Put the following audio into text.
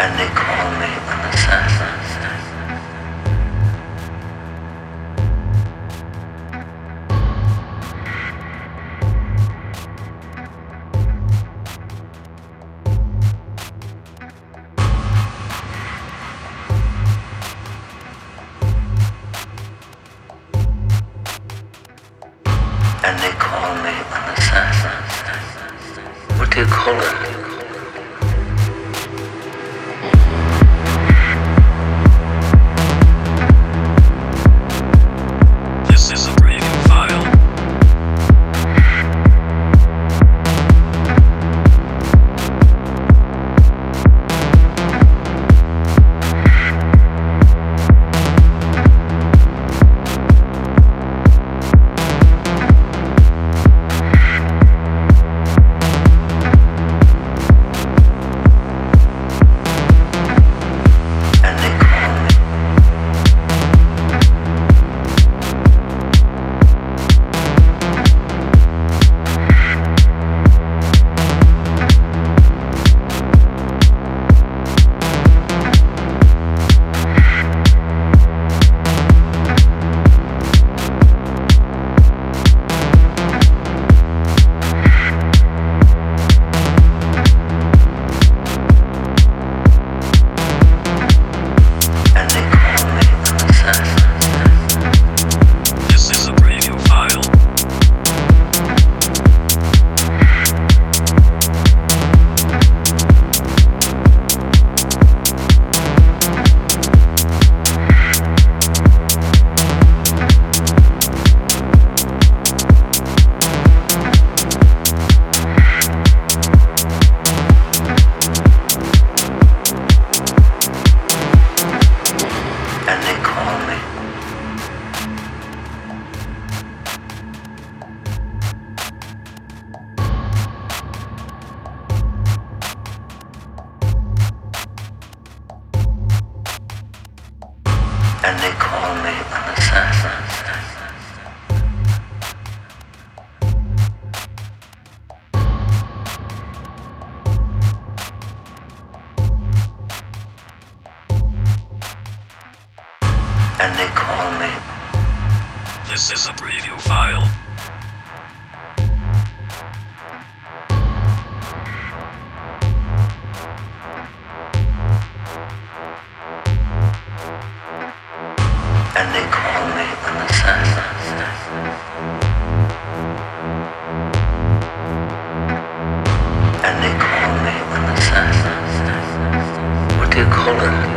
and they and they call me an assassin. And they call me. This is a preview file. children.